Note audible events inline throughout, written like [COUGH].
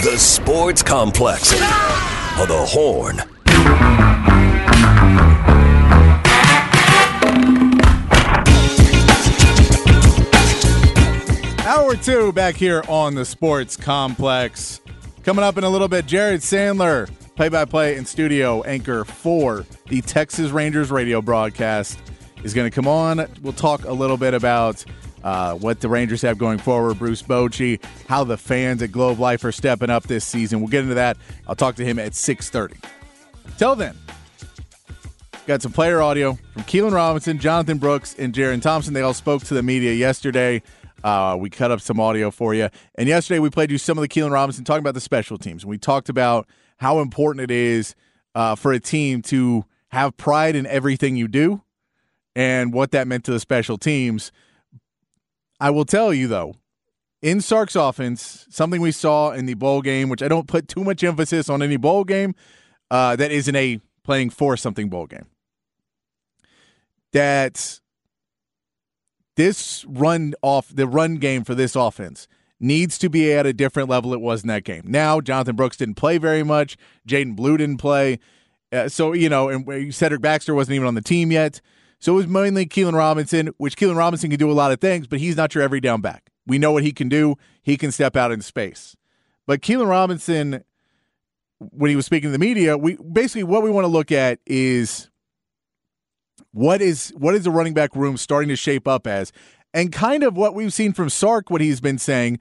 The Sports Complex of the Horn. Hour two back here on the Sports Complex. Coming up in a little bit, Jared Sandler, play by play and studio anchor for the Texas Rangers radio broadcast, is going to come on. We'll talk a little bit about uh, what the Rangers have going forward, Bruce Bochy, how the fans at Globe Life are stepping up this season. We'll get into that. I'll talk to him at 6.30. Till then, got some player audio from Keilan Robinson, Jonathan Brooks, and Jerrin Thompson. They all spoke to the media yesterday. Uh, we cut up some audio for you. And yesterday we played you some of the Keilan Robinson talking about the special teams. We talked about how important it is uh, for a team to have pride in everything you do and what that meant to the special teams. I will tell you though, in Sark's offense, something we saw in the bowl game, which I don't put too much emphasis on any bowl game, uh, that isn't a playing for something bowl game. That this run off the run game for this offense needs to be at a different level it was in that game. Now, Jonathan Brooks didn't play very much. Jaydon Blue didn't play. Uh, so, you know, and Cedric Baxter wasn't even on the team yet. So it was mainly Keilan Robinson, which Keilan Robinson can do a lot of things, but he's not your every down back. We know what he can do. He can step out in space. But Keilan Robinson, when he was speaking to the media, we basically what we want to look at is what is what is the running back room starting to shape up as, and kind of what we've seen from Sark. What he's been saying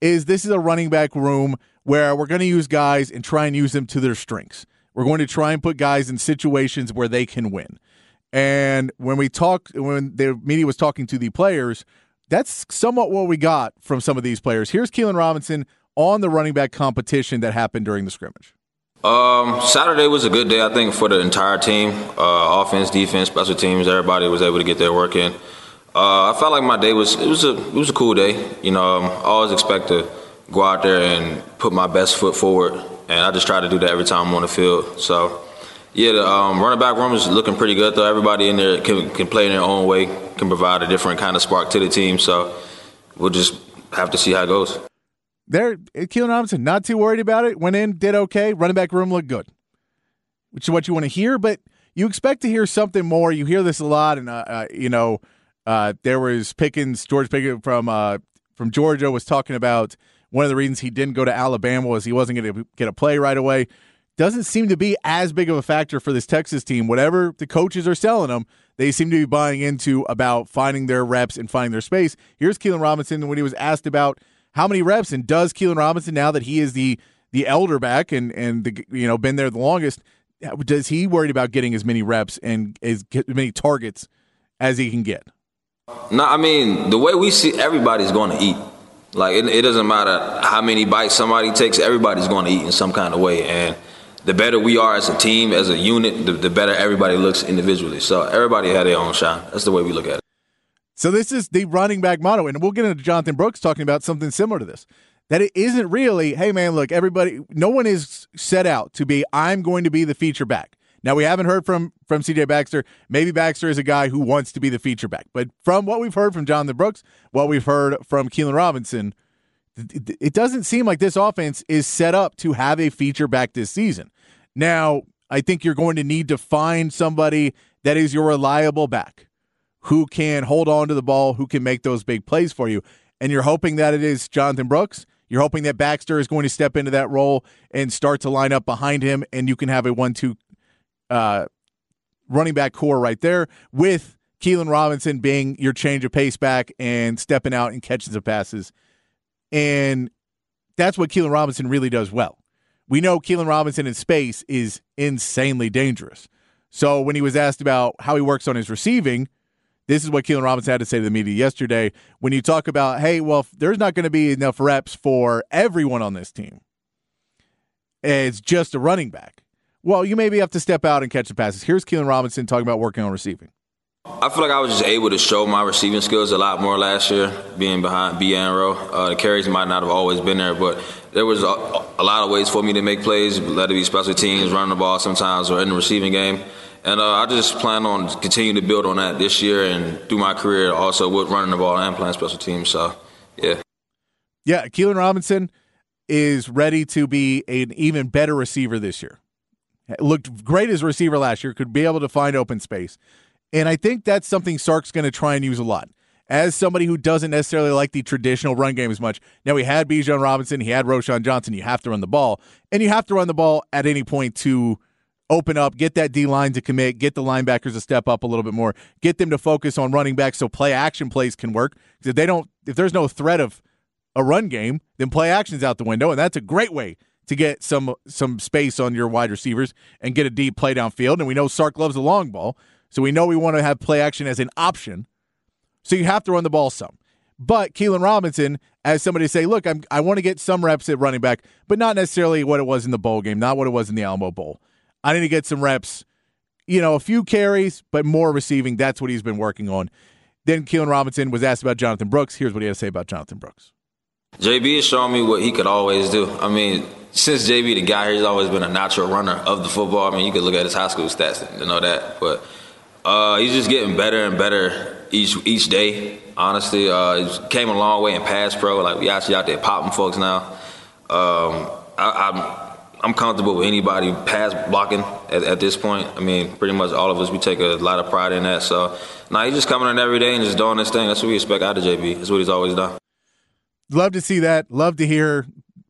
is this is a running back room where we're going to use guys and try and use them to their strengths. We're going to try and put guys in situations where they can win. And when we talked, when the media was talking to the players, that's somewhat what we got from some of these players. Here's Keilan Robinson on the running back competition that happened during the scrimmage. Um, Saturday was a good day, I think, for the entire team. Uh, offense, defense, special teams. Everybody was able to get their work in. Uh, I felt like my day was it was a it was a cool day. You know, um, I always expect to go out there and put my best foot forward, and I just try to do that every time I'm on the field. So yeah, the um, running back room is looking pretty good though. Everybody in there can, can play in their own way, can provide a different kind of spark to the team. So we'll just have to see how it goes. There, Keilan Robinson, not too worried about it. Went in, did okay. Running back room looked good, which is what you want to hear. But you expect to hear something more. You hear this a lot, and uh, uh, you know, uh, there was Pickens, George Pickens from uh, from Georgia was talking about one of the reasons he didn't go to Alabama was he wasn't going to get a play right away doesn't seem to be as big of a factor for this Texas team. Whatever the coaches are selling them, they seem to be buying into about finding their reps and finding their space. Here's Keilan Robinson when he was asked about how many reps and does Keilan Robinson now that he is the the elder back and and the, you know been there the longest, does he worried about getting as many reps and as many targets as he can get? No, I mean the way we see everybody's going to eat. Like it, it doesn't matter how many bites somebody takes, everybody's going to eat in some kind of way, and the better we are as a team, as a unit, the, the better everybody looks individually. So everybody had their own shine. That's the way we look at it. So this is the running back motto, and we'll get into Jonathan Brooks talking about something similar to this. That it isn't really, hey man, look, everybody, no one is set out to be. I'm going to be the feature back. Now we haven't heard from from CJ Baxter. Maybe Baxter is a guy who wants to be the feature back, but from what we've heard from Jonathan Brooks, what we've heard from Keilan Robinson, it doesn't seem like this offense is set up to have a feature back this season. Now, I think you're going to need to find somebody that is your reliable back who can hold on to the ball, who can make those big plays for you. And you're hoping that it is Jonathan Brooks. You're hoping that Baxter is going to step into that role and start to line up behind him, and you can have a one-two uh, running back core right there with Keilan Robinson being your change of pace back and stepping out and catching some passes and that's what Keilan Robinson really does well. We know Keilan Robinson in space is insanely dangerous. So when he was asked about how he works on his receiving, this is what Keilan Robinson had to say to the media yesterday. When you talk about, hey, well, there's not going to be enough reps for everyone on this team. it's just a running back. Well, you maybe have to step out and catch the passes. Here's Keilan Robinson talking about working on receiving. I feel like I was just able to show my receiving skills a lot more last year, being behind B and row. Uh, the carries might not have always been there, but there was a, a, lot of ways for me to make plays, let it be special teams, running the ball sometimes, or in the receiving game. And uh, I just plan on continuing to build on that this year and through my career, also with running the ball and playing special teams. So, yeah. Yeah, Keilan Robinson is ready to be an even better receiver this year. Looked great as a receiver last year, could be able to find open space. And I think that's something Sark's going to try and use a lot. As somebody who doesn't necessarily like the traditional run game as much, now he had Bijan Robinson, he had Roschon Johnson. You have to run the ball, and you have to run the ball at any point to open up, get that D line to commit, get the linebackers to step up a little bit more, get them to focus on running back so play action plays can work. If they don't, if there's no threat of a run game, then play action's out the window, and that's a great way to get some some space on your wide receivers and get a deep play downfield. And we know Sark loves the long ball, so we know we want to have play action as an option. So you have to run the ball some. But Keilan Robinson, as somebody say, look, I'm, I want to get some reps at running back, but not necessarily what it was in the bowl game, not what it was in the Alamo Bowl. I need to get some reps, you know, a few carries, but more receiving. That's what he's been working on. Then Keilan Robinson was asked about Jonathan Brooks. Here's what he had to say about Jonathan Brooks. JB is showing me what he could always do. I mean, since JB the guy, he's always been a natural runner of the football. I mean, you could look at his high school stats and know that. But uh, he's just getting better and better each each day. Honestly, uh, came a long way in pass pro. Like we actually out there popping folks now. Um, I, I'm I'm comfortable with anybody pass blocking at, at, this point. I mean, pretty much all of us we take a lot of pride in that. So now he's just coming in every day and just doing this thing. That's what we expect out of JB. That's what he's always done. Love to see that. Love to hear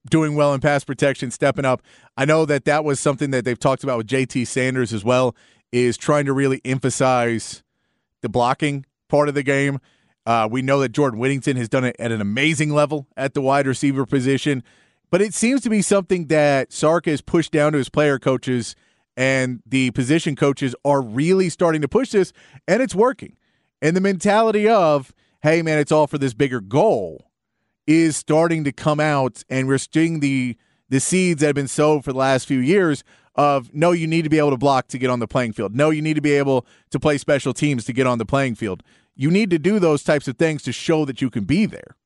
doing well in pass protection, stepping up. I know that that was something that they've talked about with JT Sanders as well is trying to really emphasize the blocking part of the game. Uh, we know that Jordan Whittington has done it at an amazing level at the wide receiver position, but it seems to be something that Sark has pushed down to his player coaches, and the position coaches are really starting to push this, and it's working. And the mentality of, hey, man, it's all for this bigger goal is starting to come out, and we're seeing the the seeds that have been sowed for the last few years of no, you need to be able to block to get on the playing field. No, you need to be able to play special teams to get on the playing field. You need to do those types of things to show that you can be there.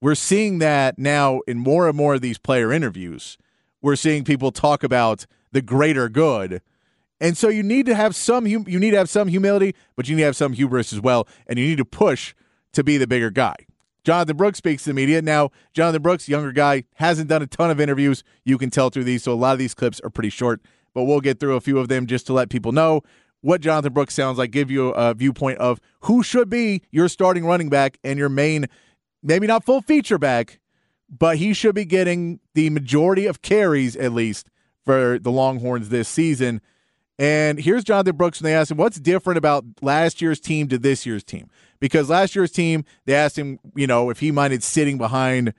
We're seeing that now in more and more of these player interviews. We're seeing people talk about the greater good. And so you need to have some you need to have some humility, but you need to have some hubris as well, and you need to push to be the bigger guy. Jonathan Brooks speaks to the media. Now, Jonathan Brooks, younger guy, hasn't done a ton of interviews. You can tell through these, so a lot of these clips are pretty short, but we'll get through a few of them just to let people know what Jonathan Brooks sounds like, give you a viewpoint of who should be your starting running back and your main, maybe not full feature back, but he should be getting the majority of carries at least for the Longhorns this season. And here's Jonathan Brooks, and they asked him, What's different about last year's team to this year's team? Because last year's team, they asked him, you know, if he minded sitting behind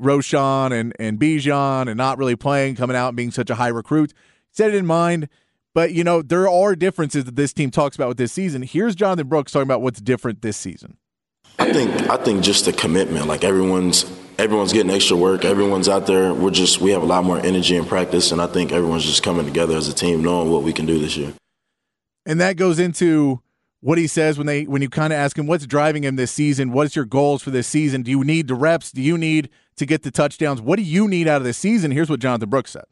Roschon and, and Bijan and not really playing, coming out and being such a high recruit. Said it in mind. But, you know, there are differences that this team talks about with this season. Here's Jonathan Brooks talking about what's different this season. I think I think just the commitment. Like everyone's everyone's getting extra work. Everyone's out there. We're just we have a lot more energy in practice, and I think everyone's just coming together as a team, knowing what we can do this year. And that goes into what he says when they when you kind of ask him what's driving him this season. What's your goals for this season? Do you need the reps? Do you need to get the touchdowns? What do you need out of this season? Here's what Jonathan Brooks said.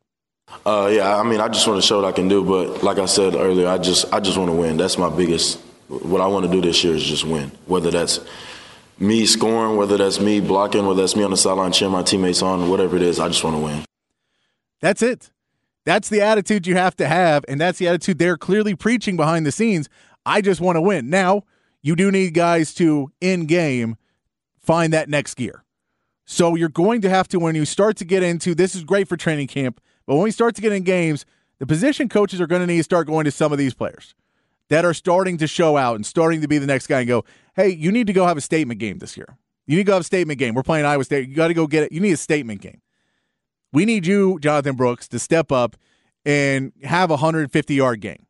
Uh, yeah, I mean, I just want to show what I can do. But like I said earlier, I just I just want to win. That's my biggest. What I want to do this year is just win. Whether that's me scoring, whether that's me blocking, whether that's me on the sideline cheering my teammates on, whatever it is, I just want to win. That's it. That's the attitude you have to have, and that's the attitude they're clearly preaching behind the scenes. I just want to win. Now, you do need guys to, in game, find that next gear. So you're going to have to, when you start to get into this, is great for training camp, but when we start to get in games, the position coaches are going to need to start going to some of these players that are starting to show out and starting to be the next guy and go, hey, you need to go have a statement game this year. You need to go have a statement game. We're playing Iowa State. You got to go get it. You need a statement game. We need you, Jonathan Brooks, to step up and have a 150 yard game.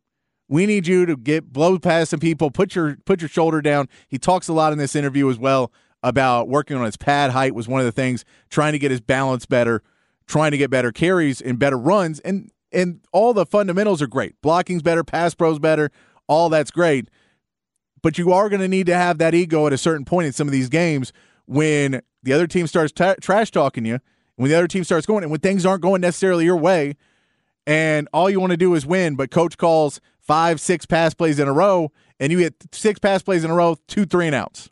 We need you to get blow past some people, put your put your shoulder down. He talks a lot in this interview as well about working on his pad height was one of the things, trying to get his balance better, trying to get better carries and better runs, and and all the fundamentals are great. Blocking's better, pass pro's better, all that's great. But you are going to need to have that ego at a certain point in some of these games when the other team starts tra- trash talking you, when the other team starts going, and when things aren't going necessarily your way, and all you want to do is win, but coach calls five, six pass plays in a row, and you get six pass plays in a row, two, three and outs.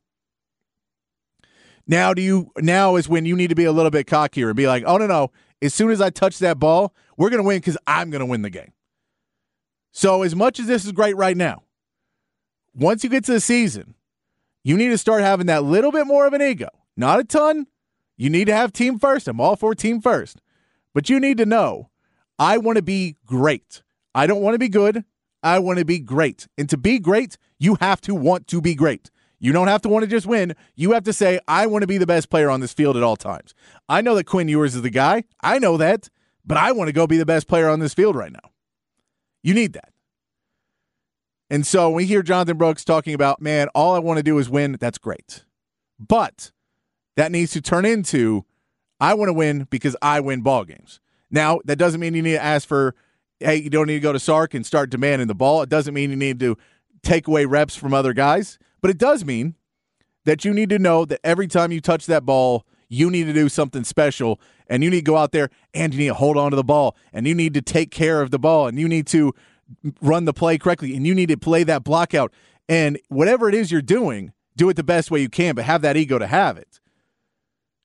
Now do you now is when you need to be a little bit cockier and be like, oh no, no. As soon as I touch that ball, we're gonna win because I'm gonna win the game. So as much as this is great right now, once you get to the season, you need to start having that little bit more of an ego. Not a ton. You need to have team first. I'm all for team first. But you need to know I want to be great. I don't want to be good. I want to be great. And to be great, you have to want to be great. You don't have to want to just win. You have to say, I want to be the best player on this field at all times. I know that Quinn Ewers is the guy. I know that. But I want to go be the best player on this field right now. You need that. And so we hear Jonathan Brooks talking about, man, all I want to do is win, that's great. But that needs to turn into, I want to win because I win ball games. Now, that doesn't mean you need to ask for, hey, you don't need to go to Sark and start demanding the ball. It doesn't mean you need to take away reps from other guys. But it does mean that you need to know that every time you touch that ball, you need to do something special and you need to go out there and you need to hold on to the ball and you need to take care of the ball and you need to run the play correctly and you need to play that block out. And whatever it is you're doing, do it the best way you can, but have that ego to have it.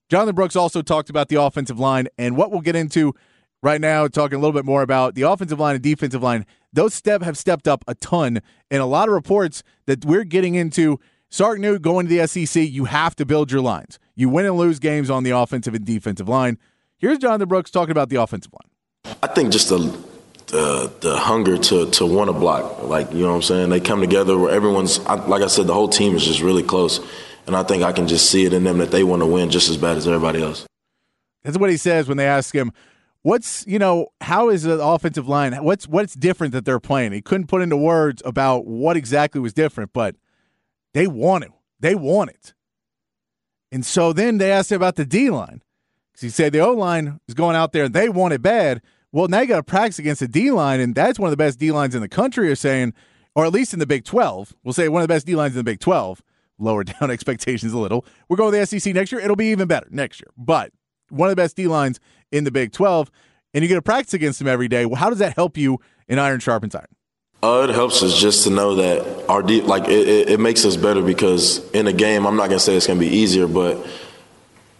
Jonathan Brooks also talked about the offensive line and what we'll get into right now, talking a little bit more about the offensive line and defensive line. Those step have stepped up a ton, and a lot of reports that we're getting into. Sark knew going to the SEC, you have to build your lines. You win and lose games on the offensive and defensive line. Here's Jonathan Brooks talking about the offensive line. I think just the the, the hunger to to want to block, like you know what I'm saying. They come together where everyone's like I said, the whole team is just really close, and I think I can just see it in them that they want to win just as bad as everybody else. That's what he says when they ask him, "What's you know how is the offensive line? What's what's different that they're playing?" He couldn't put into words about what exactly was different, but they want it. They want it. And so then they asked him about the D line because he said the O line is going out there and they want it bad. Well, now you got to practice against the D line, and that's one of the best D lines in the country. Are saying, or at least in the Big Twelve, we'll say one of the best D lines in the Big Twelve. Lower [LAUGHS] down expectations a little. We're going to the SEC next year. It'll be even better next year. But one of the best D lines in the Big Twelve, and you get to practice against them every day. Well, how does that help you in iron sharpens iron? Uh, it helps us just to know that our deep, like it, it, it, makes us better because in a game, I'm not gonna say it's gonna be easier, but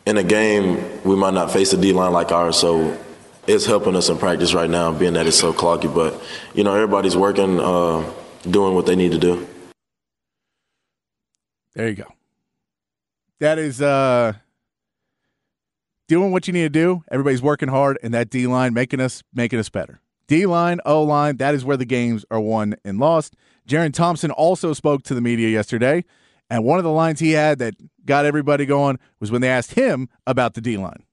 in a game we might not face a D line like ours, so it's helping us in practice right now, being that it's so cloggy. But you know, everybody's working, uh, doing what they need to do. There you go. That is uh, doing what you need to do. Everybody's working hard, and that D line making us making us better. D line, O line, that is where the games are won and lost. Jerrin Thompson also spoke to the media yesterday, and one of the lines he had that got everybody going was when they asked him about the D line.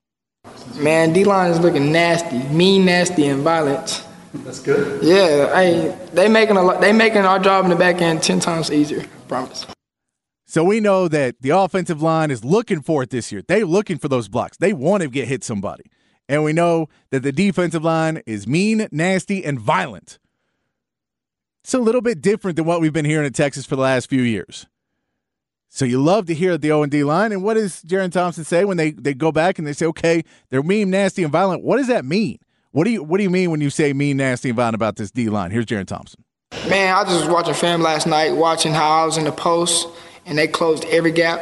Man, D line is looking nasty, mean, nasty, and violent. That's good. Yeah, I, they making a they making our job in the back end ten times easier. Promise. So we know that the offensive line is looking for it this year. They're looking for those blocks. They want to get hit somebody. And we know that the defensive line is mean, nasty, and violent. It's a little bit different than what we've been hearing in Texas for the last few years. So you love to hear the O and D line. And what does Jerrin Thompson say when they, they go back and they say, okay, they're mean, nasty, and violent? What does that mean? What do you what do you mean when you say mean, nasty, and violent about this D line? Here's Jerrin Thompson. Man, I just was watching film last night, watching how I was in the post, and they closed every gap.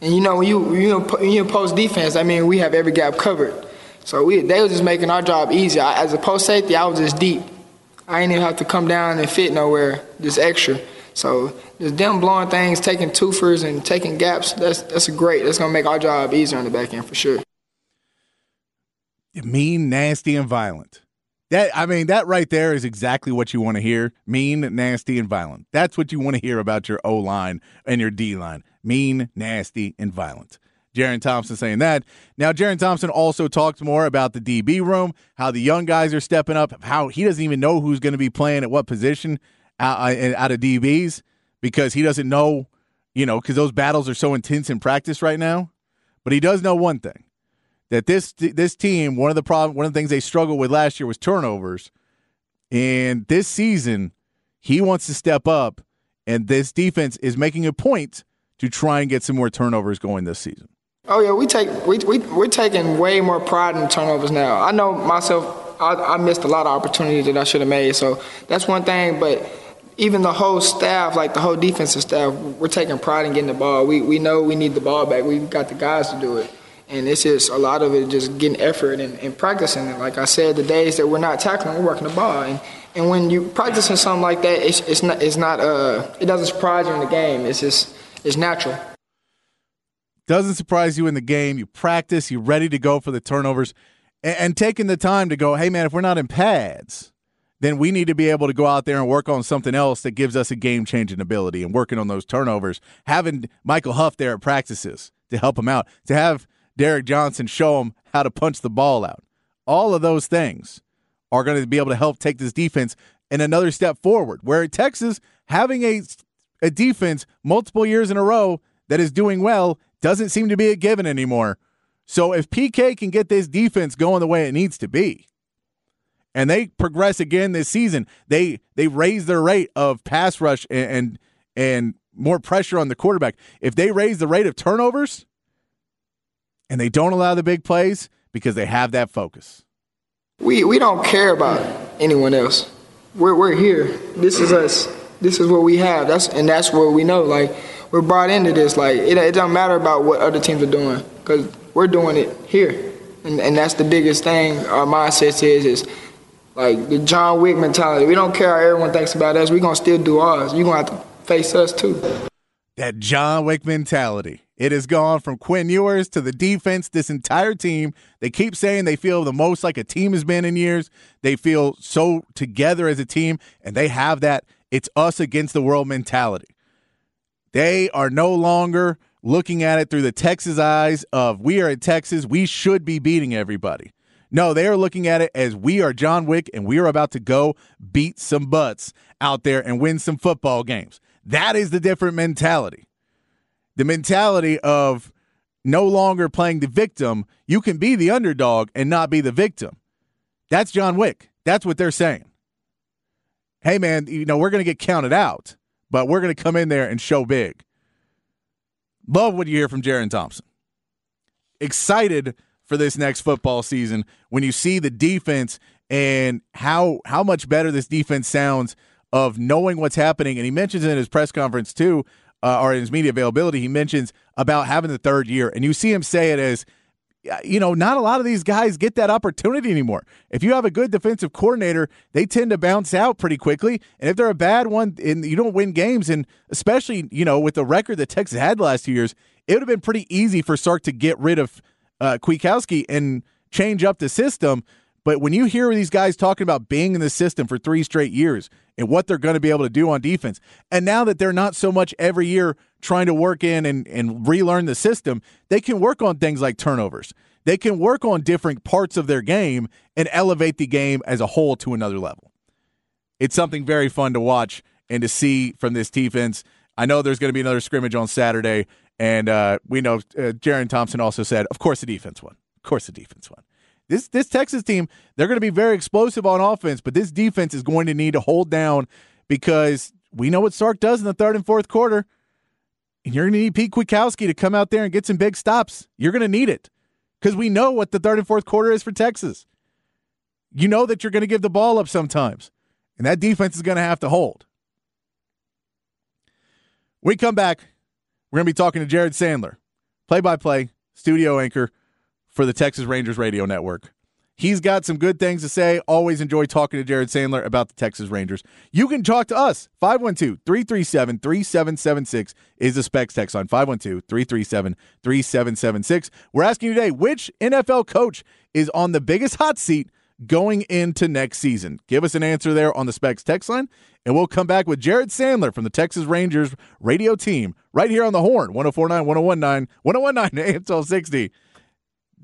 And you know, when you when you post defense, I mean, we have every gap covered. So we, they was just making our job easier. As a post safety, I was just deep. I didn't even have to come down and fit nowhere, just extra. So just them blowing things, taking twofers and taking gaps, that's that's great. That's gonna make our job easier on the back end for sure. Mean, nasty, and violent. That I mean, that right there is exactly what you want to hear. Mean, nasty, and violent. That's what you want to hear about your O line and your D line. Mean, nasty, and violent. Jerrin Thompson saying that. Now, Jerrin Thompson also talked more about the DB room, how the young guys are stepping up, how he doesn't even know who's going to be playing at what position out, uh, out of DBs because he doesn't know, you know, because those battles are so intense in practice right now. But he does know one thing that this this team one of the problem one of the things they struggled with last year was turnovers, and this season he wants to step up, and this defense is making a point to try and get some more turnovers going this season. Oh yeah, we take we we we're taking way more pride in turnovers now. I know myself. I, I missed a lot of opportunities that I should have made. So that's one thing. But even the whole staff, like the whole defensive staff, we're taking pride in getting the ball. We we know we need the ball back. We've got the guys to do it. And it's just a lot of it just getting effort and, and practicing. And like I said, the days that we're not tackling, we're working the ball. And and when you practicing something like that, it's it's not it's not uh it doesn't surprise you in the game. It's just it's natural. Doesn't surprise you in the game. You practice. You're ready to go for the turnovers, and, and taking the time to go. Hey man, if we're not in pads, then we need to be able to go out there and work on something else that gives us a game changing ability and working on those turnovers. Having Michael Huff there at practices to help him out, to have Derrick Johnson show him how to punch the ball out. All of those things are going to be able to help take this defense in another step forward. Where Texas having a a defense multiple years in a row that is doing well doesn't seem to be a given anymore. So if PK can get this defense going the way it needs to be, and they progress again this season, they they raise their rate of pass rush and and, and more pressure on the quarterback. If they raise the rate of turnovers and they don't allow the big plays because they have that focus. We we don't care about anyone else. We're we're here. This is us. This is what we have. That's and that's what we know. Like we're brought into this. Like it, it doesn't matter about what other teams are doing because we're doing it here, and and that's the biggest thing. Our mindset is is like the John Wick mentality. We don't care how everyone thinks about us. We're gonna still do ours. You're gonna have to face us too. That John Wick mentality. It has gone from Quinn Ewers to the defense, this entire team. They keep saying they feel the most like a team has been in years. They feel so together as a team, and they have that it's us against the world mentality. They are no longer looking at it through the Texas eyes of we are in Texas, we should be beating everybody. No, they are looking at it as we are John Wick and we are about to go beat some butts out there and win some football games. That is the different mentality the mentality of no longer playing the victim. You can be the underdog and not be the victim. That's John Wick. That's what they're saying. Hey, man, you know, we're going to get counted out, but we're going to come in there and show big. Love what you hear from Jerrin Thompson. Excited for this next football season when you see the defense and how how much better this defense sounds of knowing what's happening. And he mentions in his press conference too uh, or in his media availability, he mentions about having the third year, and you see him say it as, you know, not a lot of these guys get that opportunity anymore. If you have a good defensive coordinator, they tend to bounce out pretty quickly, and if they're a bad one and you don't win games, and especially you know with the record that Texas had the last two years, it would have been pretty easy for Sark to get rid of uh, Kwiatkowski and change up the system. But when you hear these guys talking about being in the system for three straight years and what they're going to be able to do on defense, and now that they're not so much every year trying to work in and, and relearn the system, they can work on things like turnovers. They can work on different parts of their game and elevate the game as a whole to another level. It's something very fun to watch and to see from this defense. I know there's going to be another scrimmage on Saturday, and uh, we know uh, Jerrin Thompson also said, of course, the defense won. Of course, the defense won. This this Texas team, they're going to be very explosive on offense, but this defense is going to need to hold down because we know what Sark does in the third and fourth quarter. And you're going to need Pete Kwiatkowski to come out there and get some big stops. You're going to need it because we know what the third and fourth quarter is for Texas. You know that you're going to give the ball up sometimes, and that defense is going to have to hold. we come back, we're going to be talking to Jared Sandler, play by play, studio anchor for the Texas Rangers radio network. He's got some good things to say. Always enjoy talking to Jared Sandler about the Texas Rangers. You can talk to us. 512 337 3776 is the specs text on 512 337 3776. We're asking you today which NFL coach is on the biggest hot seat going into next season? Give us an answer there on the specs text line, and we'll come back with Jared Sandler from the Texas Rangers radio team right here on the horn 1049 1019 1019 [LAUGHS] AM 1260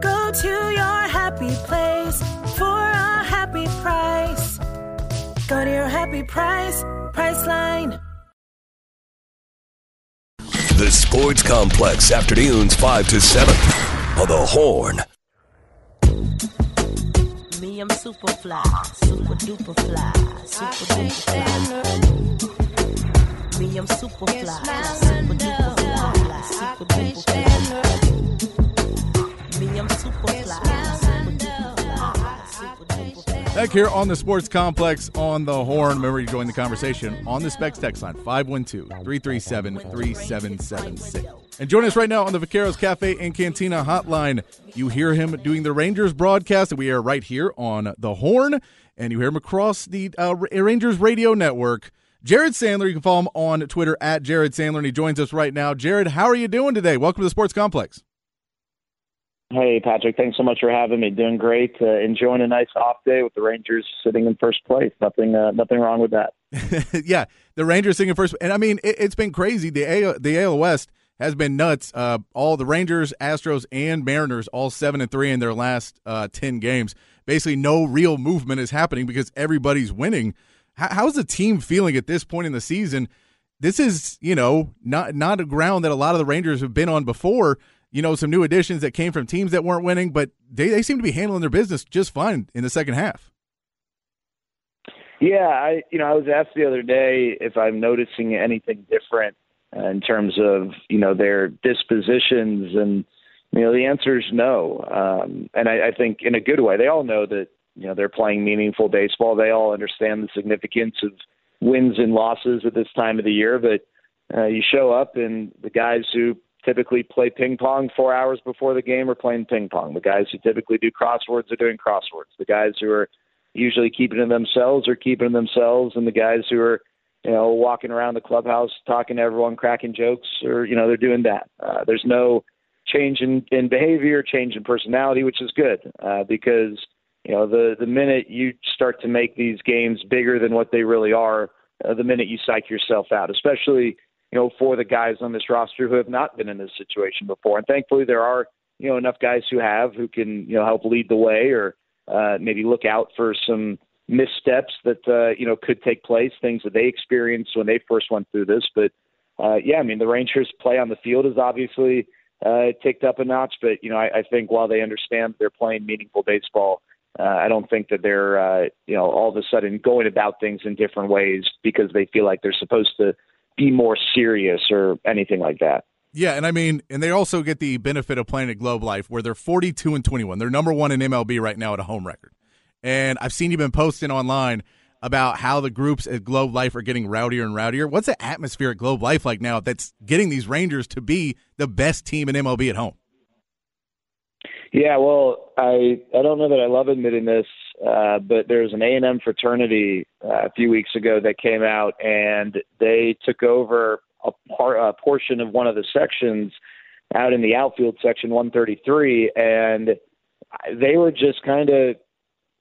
Go to your happy place for a happy price. Go to your happy price, Priceline. The Sports Complex, afternoons 5 to 7 on the Horn. Me, I'm super fly, super duper fly, super duper fly. Me, I'm super fly, super duper fly, super duper fly. Back here on the Sports Complex on the Horn. Remember, you join the conversation on the Specs text line 512 337 3776. And join us right now on the Vaqueros Cafe and Cantina hotline. You hear him doing the Rangers broadcast, and we are right here on the Horn, and you hear him across the uh, Rangers radio network. Jared Sandler, you can follow him on Twitter at Jared Sandler, and he joins us right now. Jared, how are you doing today? Welcome to the Sports Complex. Hey, Patrick. Thanks so much for having me. Doing great. Uh, enjoying a nice off day with the Rangers sitting in first place. Nothing, uh, nothing wrong with that. [LAUGHS] yeah, the Rangers singing first, and I mean it, has been crazy. The AL, the AL West has been nuts. Uh, all the Rangers, Astros, and Mariners, all seven and three in their last uh, ten games. Basically, no real movement is happening because everybody's winning. How, how's the team feeling at this point in the season? This is, you know, not not a ground that a lot of the Rangers have been on before you know, some new additions that came from teams that weren't winning, but they, they seem to be handling their business just fine in the second half. Yeah, I you know I was asked the other day if I'm noticing anything different in terms of you know their dispositions, and you know the answer is no. Um, and I, I think in a good way, they all know that you know they're playing meaningful baseball. They all understand the significance of wins and losses at this time of the year, but uh, you show up and the guys who typically play ping pong four hours before the game are playing ping pong. The guys who typically do crosswords are doing crosswords. The guys who are usually keeping to themselves are keeping to themselves, and the guys who are you know walking around the clubhouse talking to everyone, cracking jokes, or you know they're doing that. Uh, there's no change in, in behavior, change in personality, which is good uh, because you know the the minute you start to make these games bigger than what they really are, uh, the minute you psych yourself out, especially you know, for the guys on this roster who have not been in this situation before. And thankfully, there are, you know, enough guys who have who can, you know, help lead the way or uh, maybe look out for some missteps that, uh, you know, could take place, things that they experienced when they first went through this. But, uh, yeah, I mean, the Rangers' play on the field is obviously uh, ticked up a notch. But, you know, I, I think while they understand they're playing meaningful baseball, uh, I don't think that they're, uh, you know, all of a sudden going about things in different ways because they feel like they're supposed to be more serious or anything like that. Yeah, and I mean, and they also get the benefit of playing at Globe Life, where they're forty-two and twenty-one. They're number one in MLB right now at a home record. And I've seen you've been posting online about how the groups at Globe Life are getting rowdier and rowdier. What's the atmosphere at Globe Life like now that's getting these Rangers to be the best team in MLB at home? Yeah, well, I I don't know that I love admitting this, uh, but there's an A and M fraternity uh, a few weeks ago that came out, and they took over a, par, a portion of one of the sections out in the outfield section 133, and they were just kind of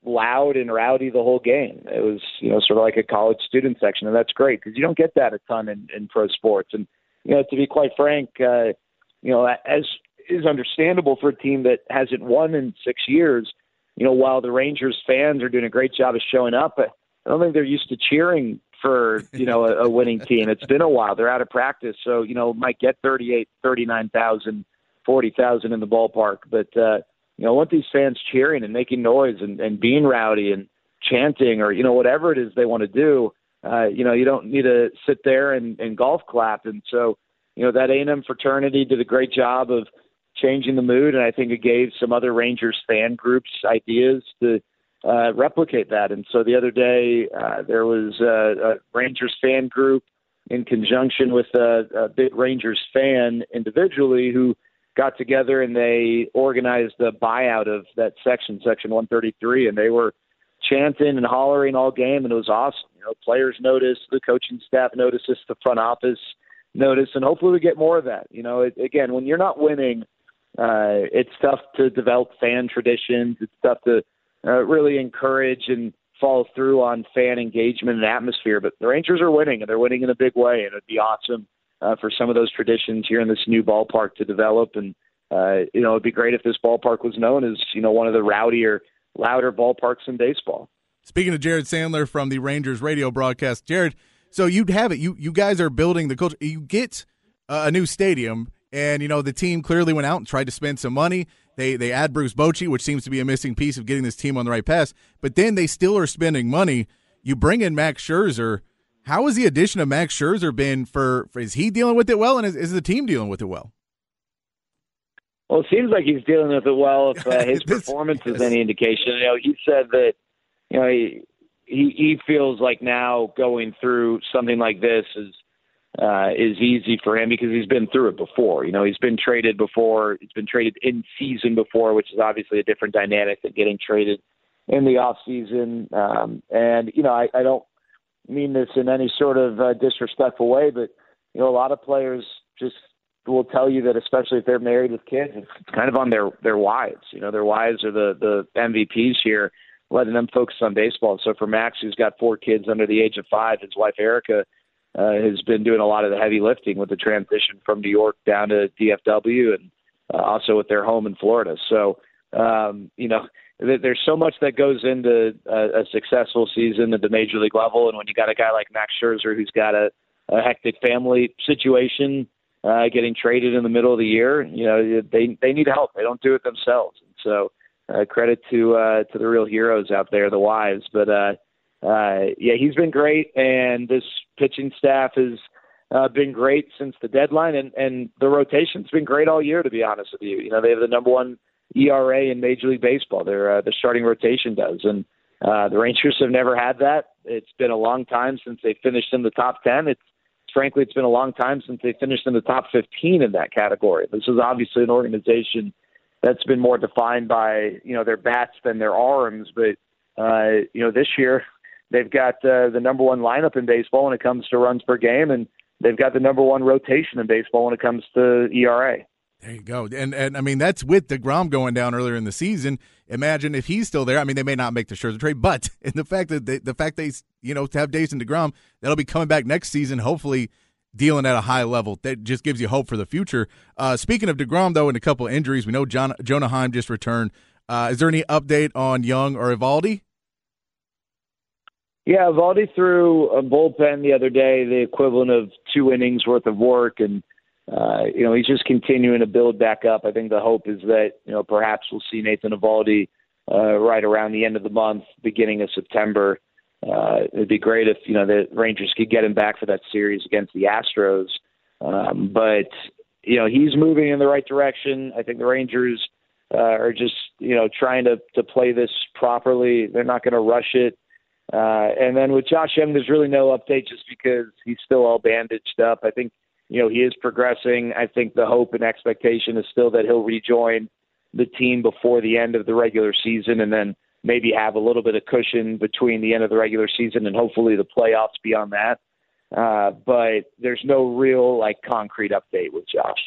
loud and rowdy the whole game. It was you know sort of like a college student section, and that's great because you don't get that a ton in, in pro sports. And you know, to be quite frank, uh, you know, as is understandable for a team that hasn't won in six years. You know, while the Rangers fans are doing a great job of showing up, I don't think they're used to cheering for you know a, a winning team. It's been a while; they're out of practice, so you know might get thirty-eight, thirty-nine thousand, forty thousand in the ballpark. But uh, you know, want these fans cheering and making noise and, and being rowdy and chanting or you know whatever it is they want to do. Uh, you know, you don't need to sit there and, and golf clap. And so, you know, that A&M fraternity did a great job of changing the mood, and I think it gave some other Rangers fan groups ideas to uh, replicate that. And so the other day uh, there was a, a Rangers fan group in conjunction with a, a big Rangers fan individually who got together and they organized the buyout of that section, section 133, and they were chanting and hollering all game, and it was awesome. You know, players noticed, the coaching staff noticed, the front office notice, and hopefully we get more of that. You know, it, again, when you're not winning, uh, it's tough to develop fan traditions. It's tough to uh, really encourage and follow through on fan engagement and atmosphere. But the Rangers are winning, and they're winning in a big way, and it'd be awesome uh, for some of those traditions here in this new ballpark to develop. And uh, you know, it'd be great if this ballpark was known as you know one of the rowdier, louder ballparks in baseball. Speaking of Jared Sandler from the Rangers radio broadcast, Jared, so you'd have it. You you guys are building the culture. You get uh, a new stadium, and you know the team clearly went out and tried to spend some money. They they add Bruce Bochy, which seems to be a missing piece of getting this team on the right path. But then they still are spending money. You bring in Max Scherzer. How has the addition of Max Scherzer been for, for is he dealing with it well, and is, is the team dealing with it well? Well, it seems like he's dealing with it well. If uh, [LAUGHS] his performance is any indication, you know, he said that you know he, he he feels like now going through something like this is uh, is easy for him because he's been through it before. You know, he's been traded before. He's been traded in season before, which is obviously a different dynamic than getting traded in the off season. Um, and you know, I, I don't mean this in any sort of uh, disrespectful way, but you know, a lot of players just will tell you that, especially if they're married with kids, it's kind of on their their wives. You know, their wives are the the MVPs here, letting them focus on baseball. So for Max, who's got four kids under the age of five, his wife Erica uh, has been doing a lot of the heavy lifting with the transition from New York down to DFW, and uh, also with their home in Florida. So um, you know, th- there's so much that goes into a, a successful season at the major league level, and when you got a guy like Max Scherzer who's got a, a hectic family situation, uh, getting traded in the middle of the year, you know, they they need help. They don't do it themselves. And so, uh, credit to uh, to the real heroes out there, the wives. But uh, uh, yeah, he's been great, and this pitching staff has uh, been great since the deadline, and and the rotation's been great all year. To be honest with you, you know, they have the number one ERA in Major League Baseball. Their uh, the starting rotation does, and uh, the Rangers have never had that. It's been a long time since they finished in the top ten. It's frankly, it's been a long time since they finished in the top 15 in that category. This is obviously an organization that's been more defined by you know their bats than their arms, but uh, you know this year they've got uh, the number one lineup in baseball when it comes to runs per game, and they've got the number one rotation in baseball when it comes to ERA. There you go. And and I mean that's with Degrom going down earlier in the season. Imagine if he's still there. I mean they may not make the Scherzer trade, but [LAUGHS] in the fact that they, the fact they you know have Jason Degrom that'll be coming back next season, hopefully dealing at a high level. That just gives you hope for the future. Uh, speaking of Degrom though, and a couple of injuries, we know John Jonah Heim just returned. Uh, is there any update on Jung or Eovaldi? Yeah, Eovaldi threw a bullpen the other day, the equivalent of two innings worth of work, and uh, you know, he's just continuing to build back up. I think the hope is that, you know, perhaps we'll see Nathan Eovaldi uh, right around the end of the month, beginning of September. Uh, it'd be great if, you know, the Rangers could get him back for that series against the Astros. Um, but, you know, he's moving in the right direction. I think the Rangers uh, are just, you know, trying to, to play this properly. They're not going to rush it. Uh, and then with Josh Jung, there's really no update just because he's still all bandaged up. I think you know, he is progressing. I think the hope and expectation is still that he'll rejoin the team before the end of the regular season and then maybe have a little bit of cushion between the end of the regular season and hopefully the playoffs beyond that. Uh, but there's no real like concrete update with Josh.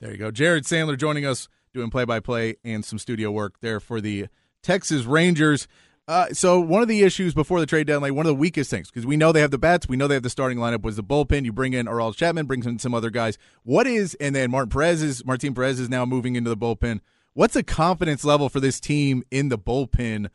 There you go. Jared Sandler joining us doing play by play and some studio work there for the Texas Rangers. Uh, so one of the issues before the trade deadline, one of the weakest things, because we know they have the bats, we know they have the starting lineup, was the bullpen. You bring in Aroldis Chapman, brings in some other guys. What is, and then Martin Perez is, Martin Perez is now moving into the bullpen. What's the confidence level for this team in the bullpen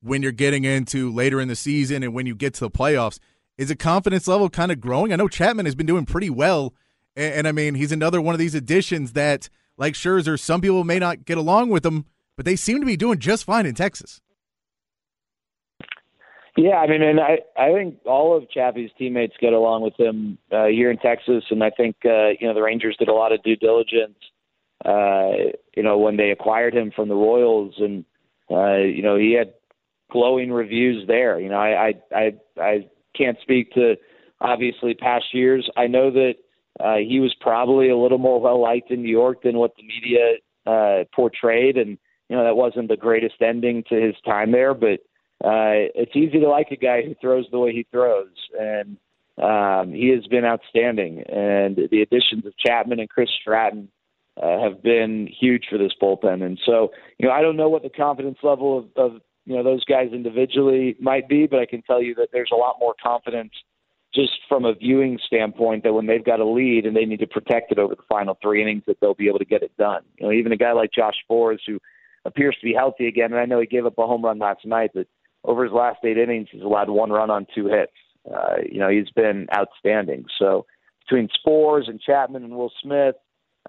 when you're getting into later in the season and when you get to the playoffs? Is the confidence level kind of growing? I know Chapman has been doing pretty well, and, and I mean he's another one of these additions that, like Scherzer, some people may not get along with him, but they seem to be doing just fine in Texas. Yeah, I mean, and I I think all of Chappie's teammates get along with him uh, here in Texas, and I think uh, you know the Rangers did a lot of due diligence, uh, you know, when they acquired him from the Royals, and uh, you know he had glowing reviews there. You know, I I I, I can't speak to obviously past years. I know that uh, he was probably a little more well liked in New York than what the media uh, portrayed, and you know that wasn't the greatest ending to his time there, but uh, it's easy to like a guy who throws the way he throws. And um, he has been outstanding. And the additions of Chapman and Chris Stratton uh, have been huge for this bullpen. And so, you know, I don't know what the confidence level of, of you know those guys individually might be, but I can tell you that there's a lot more confidence just from a viewing standpoint that when they've got a lead and they need to protect it over the final three innings, that they'll be able to get it done. You know, even a guy like Josh Sborz, who appears to be healthy again, and I know he gave up a home run last night, but over his last eight innings, he's allowed one run on two hits. Uh, you know, he's been outstanding. So between Sborz and Chapman and Will Smith,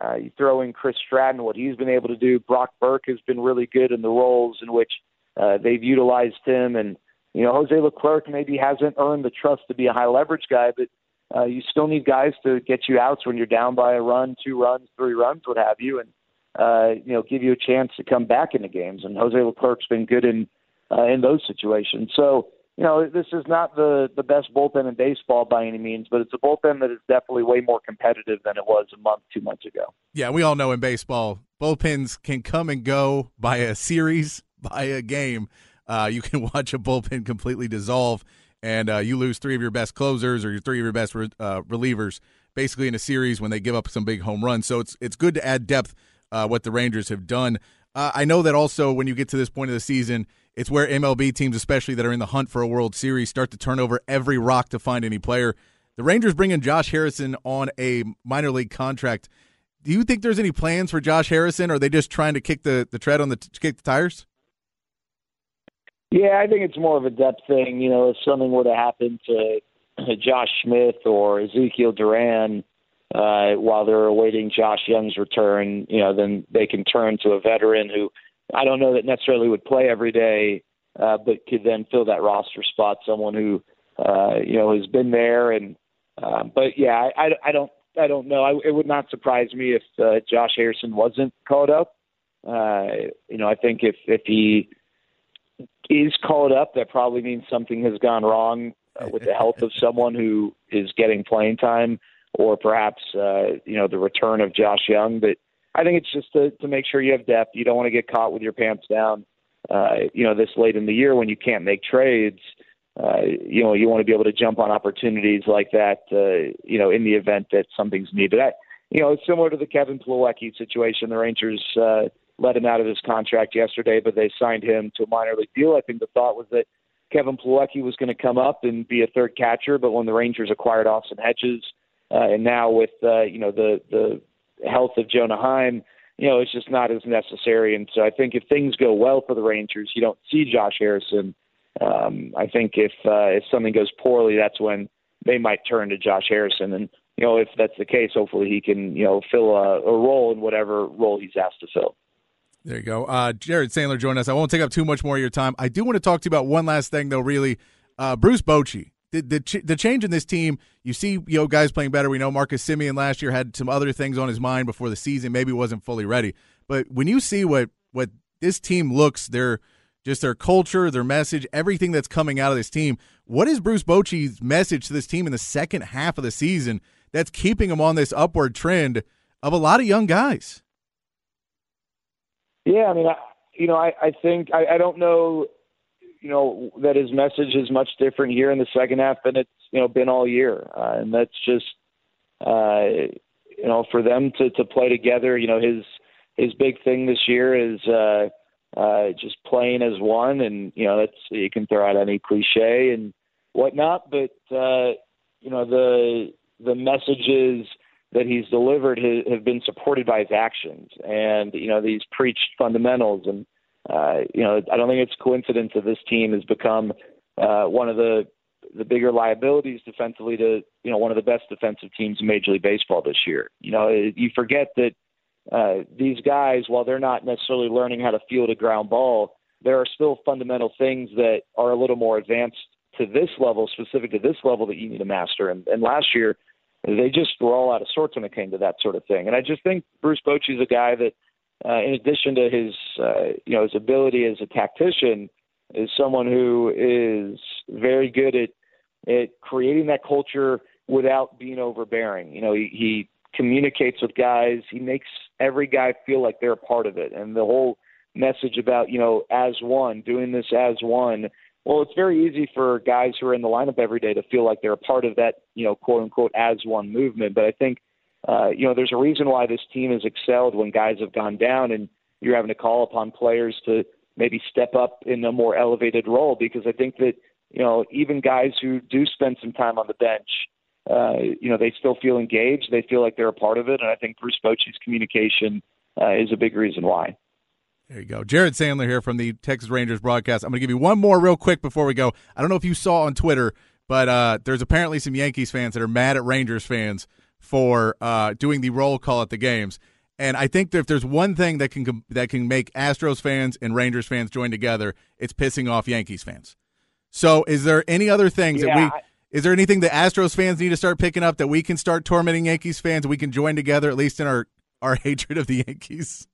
uh, you throw in Chris Stratton, what he's been able to do. Brock Burke has been really good in the roles in which uh, they've utilized him, and you know Jose Leclerc maybe hasn't earned the trust to be a high leverage guy, but uh, you still need guys to get you outs when you're down by a run, two runs, three runs, what have you, and uh, you know give you a chance to come back into games. And Jose Leclerc's been good in uh, in those situations. So you know, this is not the the best bullpen in baseball by any means, but it's a bullpen that is definitely way more competitive than it was a month, two months ago. Yeah, we all know in baseball, bullpens can come and go by a series, [LAUGHS] by a game. Uh, you can [LAUGHS] watch a bullpen completely dissolve, and uh, you lose three of your best closers or your three of your best re- uh, relievers, basically in a series when they give up some big home runs. So it's it's good to add depth. Uh, what the Rangers have done. Uh, I know that also when you get to this point of the season, it's where MLB teams, especially that are in the hunt for a World Series, start to turn over every rock to find any player. The Rangers bring in Josh Harrison on a minor league contract. Do you think there's any plans for Josh Harrison, or are they just trying to kick the, the tread on the kick the tires? Yeah, I think it's more of a depth thing. You know, if something were to happen to Josh Smith or Ezekiel Duran uh, while they're awaiting Josh Jung's return, you know, then they can turn to a veteran who – I don't know that necessarily would play every day, uh, but could then fill that roster spot. Someone who uh, you know has been there, and uh, but yeah, I, I don't I don't know. I, it would not surprise me if uh, Josh Harrison wasn't called up. Uh, you know, I think if if he is called up, that probably means something has gone wrong uh, with the health of someone who is getting playing time, or perhaps uh, you know the return of Josh Jung But I think it's just to, to make sure you have depth. You don't want to get caught with your pants down, uh, you know, this late in the year when you can't make trades. Uh, you know, you want to be able to jump on opportunities like that, uh, you know, in the event that something's needed. I, you know, it's similar to the Kevin Plawecki situation. The Rangers uh, let him out of his contract yesterday, but they signed him to a minor league deal. I think the thought was that Kevin Plawecki was going to come up and be a third catcher, but when the Rangers acquired Austin Hedges, uh, and now with uh, you know the the health of Jonah Heim, you know, it's just not as necessary. And so I think if things go well for the Rangers, you don't see Josh Harrison. Um, I think if uh, if something goes poorly, that's when they might turn to Josh Harrison. And you know, if that's the case, hopefully he can you know fill a, a role in whatever role he's asked to fill. There you go. Uh, Jared Sandler joined us. I won't take up too much more of your time. I do want to talk to you about one last thing, though. Really, uh, Bruce Bochy the the, the change in this team, you see, you know, guys playing better. We know Marcus Semien last year had some other things on his mind before the season, maybe wasn't fully ready. But when you see what what this team looks, their just their culture, their message, everything that's coming out of this team, what is Bruce Bochy's message to this team in the second half of the season that's keeping them on this upward trend of a lot of young guys? Yeah, I mean, I, you know, I, I think I, I don't know you know that his message is much different here in the second half than it's you know been all year, uh, and that's just uh, you know for them to to play together. You know his his big thing this year is uh, uh, just playing as one, and you know that's you can throw out any cliche and whatnot, but uh, you know the the messages that he's delivered have been supported by his actions, and you know these preached fundamentals and uh, you know, I don't think it's coincidence that this team has become uh, one of the the bigger liabilities defensively to you know one of the best defensive teams in Major League Baseball this year. You know, you forget that uh, these guys, while they're not necessarily learning how to field a ground ball, there are still fundamental things that are a little more advanced to this level, specific to this level, that you need to master. And, and last year, they just were all out of sorts when it came to that sort of thing. And I just think Bruce Bochy is a guy that uh, in addition to his uh, you know his ability as a tactician, is someone who is very good at at creating that culture without being overbearing. You know, he, he communicates with guys. He makes every guy feel like they're a part of it, and the whole message about you know as one, doing this as one. well, it's very easy for guys who are in the lineup every day to feel like they're a part of that, you know, quote unquote, as one movement. But I think, uh, you know, there's a reason why this team has excelled when guys have gone down and you're having to call upon players to maybe step up in a more elevated role because I think that, you know, even guys who do spend some time on the bench, uh, you know, they still feel engaged. They feel like they're a part of it. And I think Bruce Bochy's communication uh, is a big reason why. There you go. Jared Sandler here from the Texas Rangers broadcast. I'm going to give you one more real quick before we go. I don't know if you saw on Twitter, but uh, there's apparently some Yankees fans that are mad at Rangers fans for uh, doing the roll call at the games. And I think that if there's one thing that can that can make Astros fans and Rangers fans join together, it's pissing off Yankees fans. So, is there any other things yeah, that we? Is there anything that Astros fans need to start picking up that we can start tormenting Yankees fans? We can join together, at least in our our [LAUGHS] hatred of the Yankees.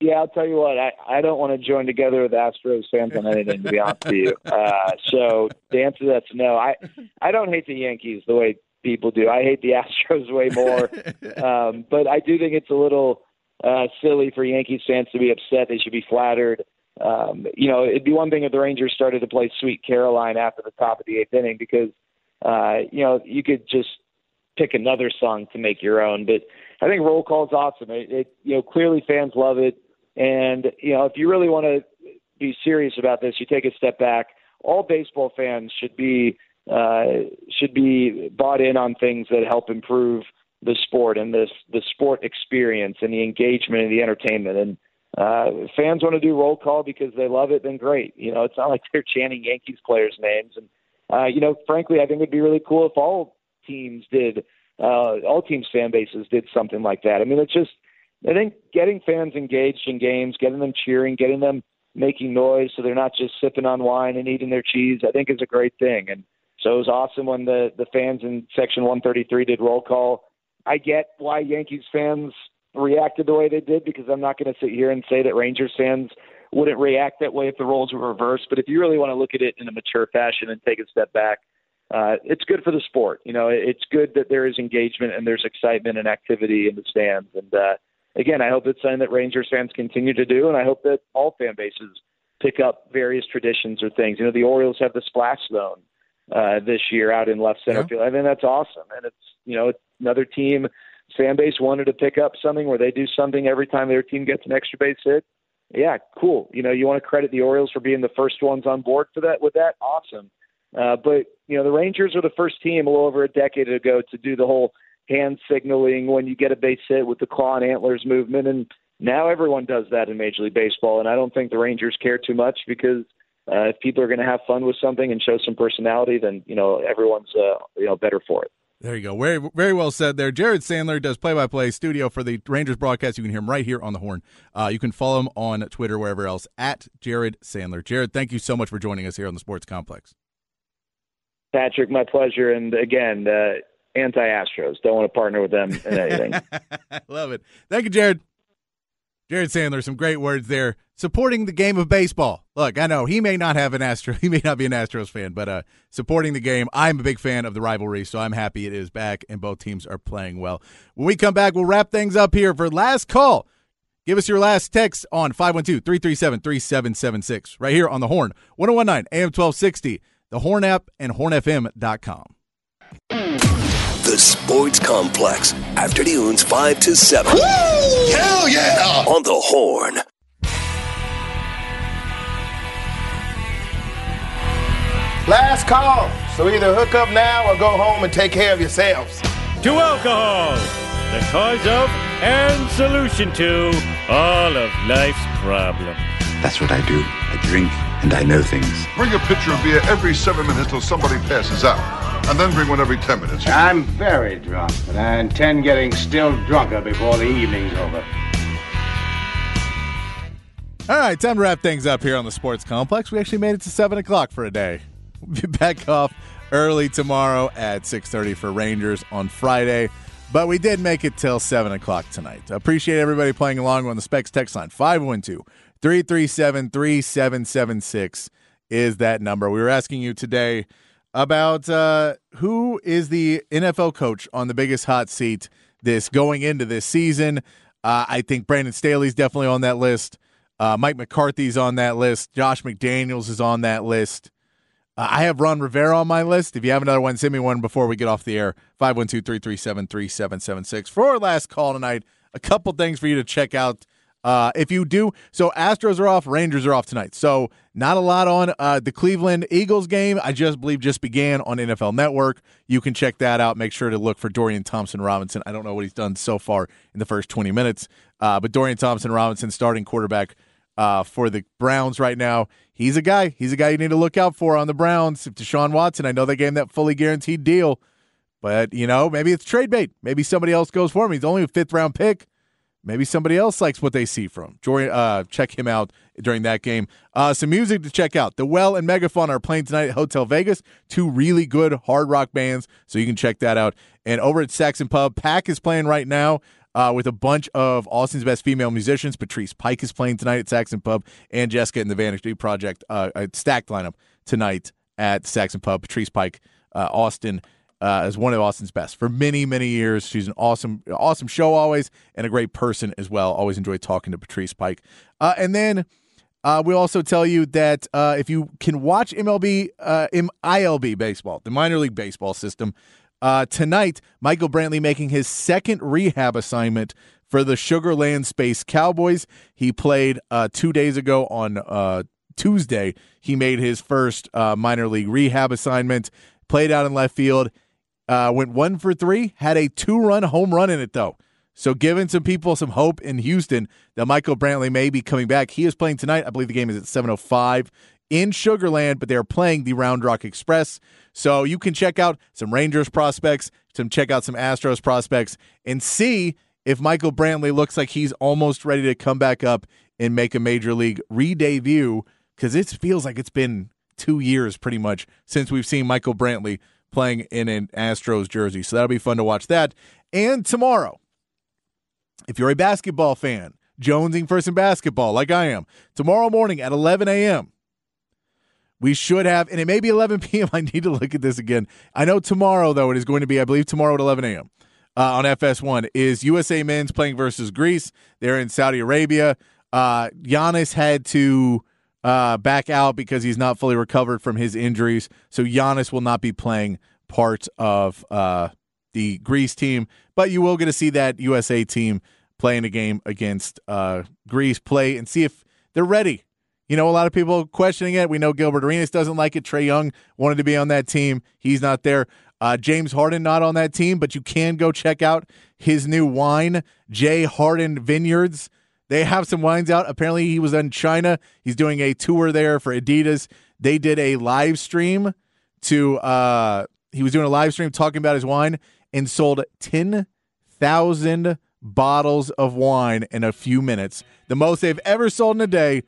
Yeah, I'll tell you what. I, I don't want to join together with Astros fans on anything, to be honest with you. [LAUGHS] Uh, so the answer to that's no. I I don't hate the Yankees the way people do. I hate the Astros way more. [LAUGHS] um, but I do think it's a little uh, silly for Yankees fans to be upset. They should be flattered. Um, you know, it'd be one thing if the Rangers started to play Sweet Caroline after the top of the eighth inning because uh, you know you could just pick another song to make your own. But I think roll call is awesome. It, it you know clearly fans love it. And you know, if you really want to be serious about this, you take a step back. All baseball fans should be uh, should be bought in on things that help improve the sport and this the sport experience and the engagement and the entertainment. And uh, fans want to do roll call because they love it. Then great. You know, it's not like [LAUGHS] they're chanting Yankees players' names. And uh, you know, frankly, I think it'd be really cool if all teams did. Uh, all teams' fan bases did something like that. I mean, it's just I think getting fans engaged in games, getting them cheering, getting them making noise so they're not just sipping on wine and eating their cheese, I think is a great thing. And so it was awesome when the the fans in section 133 did roll call. I get why Yankees fans reacted the way they did because I'm not going to sit here and say that Rangers fans wouldn't react that way if the roles were reversed. But if you really want to look at it in a mature fashion and take a step back, uh, it's good for the sport. You know, it's good that there is engagement and there's excitement and activity in the stands. And uh, again, I hope it's something that Rangers fans continue to do, and I hope that all fan bases pick up various traditions or things. You know, the Orioles have the splash zone uh, this year out in left center yeah. field. I think that's awesome, and it's you know it's another team fan base wanted to pick up something where they do something every time their team gets an extra base hit. Yeah, cool. You know, you want to credit the Orioles for being the first ones on board for that. With that, awesome. Uh, but you know, the Rangers were the first team a little over a decade ago to do the whole hand signaling when you get a base hit with the claw and antlers movement. And now everyone does that in Major League Baseball. And I don't think the Rangers care too much because uh, if people are going to have fun with something and show some personality, then you know everyone's uh, you know better for it. There you go. Very very well said there. Jared Sandler does play by play studio for the Rangers broadcast. You can hear him right here on the horn. Uh, you can follow him on Twitter, wherever else, at Jared Sandler. Jared, thank you so much for joining us here on the Sports Complex. Patrick, my pleasure. And again, uh, anti Astros. Don't want to partner with them in anything. [LAUGHS] Love it. Thank you, Jared. Jared Sandler, some great words there. Supporting the game of baseball. Look, I know he may not have an Astro, [LAUGHS] he may not be an Astros fan, but uh, supporting the game. I'm a big fan of the rivalry, so I'm happy it is back and both teams are playing well. When we come back, we'll wrap things up here for last call. Give us your last text on 512 337 3776 right here on the Horn, 1019 AM 1260, the Horn app, and hornfm.com. The Sports Complex. Afternoons 5 to 7. Woo! Hell yeah! On the Horn. Last call. So either hook up now or go home and take care of yourselves. To alcohol, the cause of and solution to all of life's problems. That's what I do. I drink and I know things. Bring a pitcher of beer every seven minutes till somebody passes out and then bring one every 10 minutes. I'm very drunk, and I intend getting still drunker before the evening's over. All right, time to wrap things up here on the Sports Complex. We actually made it to 7 o'clock for a day. [LAUGHS] We'll be back off early tomorrow at 6.30 for Rangers on Friday. But we did make it till 7 o'clock tonight. Appreciate everybody playing along on the Specs text line. 512 337 3776 is that number. We were asking you today – about uh, who is the NFL coach on the biggest hot seat this going into this season. Uh, I think Brandon Staley's definitely on that list. Uh, Mike McCarthy's on that list. Josh McDaniels is on that list. Uh, I have Ron Rivera on my list. If you have another one, send me one before we get off the air. 512 337 3776. For our last call tonight, a couple things for you to check out. Uh, if you do, so Astros are off, Rangers are off tonight. So not a lot on uh, the Cleveland Eagles game. I just believe just began on NFL Network. You can check that out. Make sure to look for Dorian Thompson Robinson. I don't know what he's done so far in the first 20 minutes, uh, but Dorian Thompson Robinson, starting quarterback uh, for the Browns right now. He's a guy. He's a guy you need to look out for on the Browns. If Deshaun Watson, I know they gave him that fully guaranteed deal, but you know maybe it's trade bait. Maybe somebody else goes for him. He's only a fifth round pick. Maybe somebody else likes what they see from him. Uh, check him out during that game. Uh, some music to check out. The Well and Megaphone are playing tonight at Hotel Vegas. Two really good hard rock bands, so you can check that out. And over at Saxon Pub, Pack is playing right now uh, with a bunch of Austin's best female musicians. Patrice Pike is playing tonight at Saxon Pub, and Jessica and the Vanity Project, uh, a stacked lineup tonight at Saxon Pub. Patrice Pike, uh, Austin. Uh, as one of Austin's best for many, many years. She's an awesome, awesome show always, and a great person as well. Always enjoy talking to Patrice Pike. Uh, and then uh, we also tell you that uh, if you can watch MLB, uh, ILB baseball, the minor league baseball system, uh, tonight, Michael Brantley making his second rehab assignment for the Sugar Land Space Cowboys. He played uh, two days ago on uh, Tuesday. He made his first uh, minor league rehab assignment, played out in left field, uh, went one for three, had a two run home run in it, though. So, giving some people some hope in Houston that Michael Brantley may be coming back. He is playing tonight. I believe the game is at 7.05 in Sugarland, but they're playing the Round Rock Express. So you can check out some Rangers prospects, some check out some Astros prospects, and see if Michael Brantley looks like he's almost ready to come back up and make a major league re-debut because it feels like it's been two years pretty much since we've seen Michael Brantley playing in an Astros jersey. So that'll be fun to watch that. And tomorrow, if you're a basketball fan, jonesing for some basketball like I am, tomorrow morning at 11 a.m., we should have, and it may be 11 [LAUGHS] p.m. I need to look at this again. I know tomorrow, though, it is going to be, I believe, tomorrow at 11 a.m. Uh, on FS1 is USA men's playing versus Greece. They're in Saudi Arabia. Uh, Giannis had to uh, back out because he's not fully recovered from his injuries. So Giannis will not be playing part of uh, the Greece team, but you will get to see that USA team playing a game against uh, Greece play and see if they're ready you know, a lot of people questioning it. We know Gilbert Arenas doesn't like it. Trae Young wanted to be on that team. He's not there. Uh, James Harden not on that team, but you can go check out his new wine, J. Harden Vineyards. They have some wines out. Apparently, he was in China. He's doing a tour there for Adidas. They did a live stream to. Uh, he was doing a live stream talking about his wine and sold ten thousand bottles of wine in a few minutes, the most they've ever sold in a day.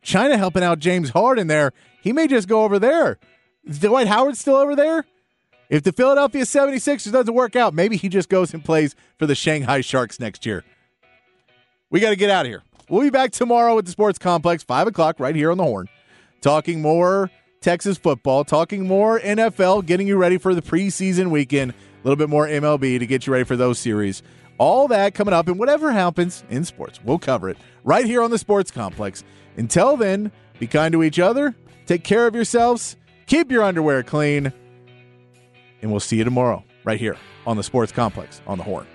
China helping out James Harden there. He may just go over there. Is Dwight Howard still over there? If the Philadelphia 76ers doesn't work out, maybe he just goes and plays for the Shanghai Sharks next year. We got to get out of here. We'll be back tomorrow at the Sports Complex, 5 o'clock, right here on the horn, talking more Texas football, talking more NFL, getting you ready for the preseason weekend, a little bit more MLB to get you ready for those series. All that coming up, and whatever happens in sports, we'll cover it right here on the Sports Complex. Until then, be kind to each other, take care of yourselves, keep your underwear clean, and we'll see you tomorrow right here on the Sports Complex on the Horn.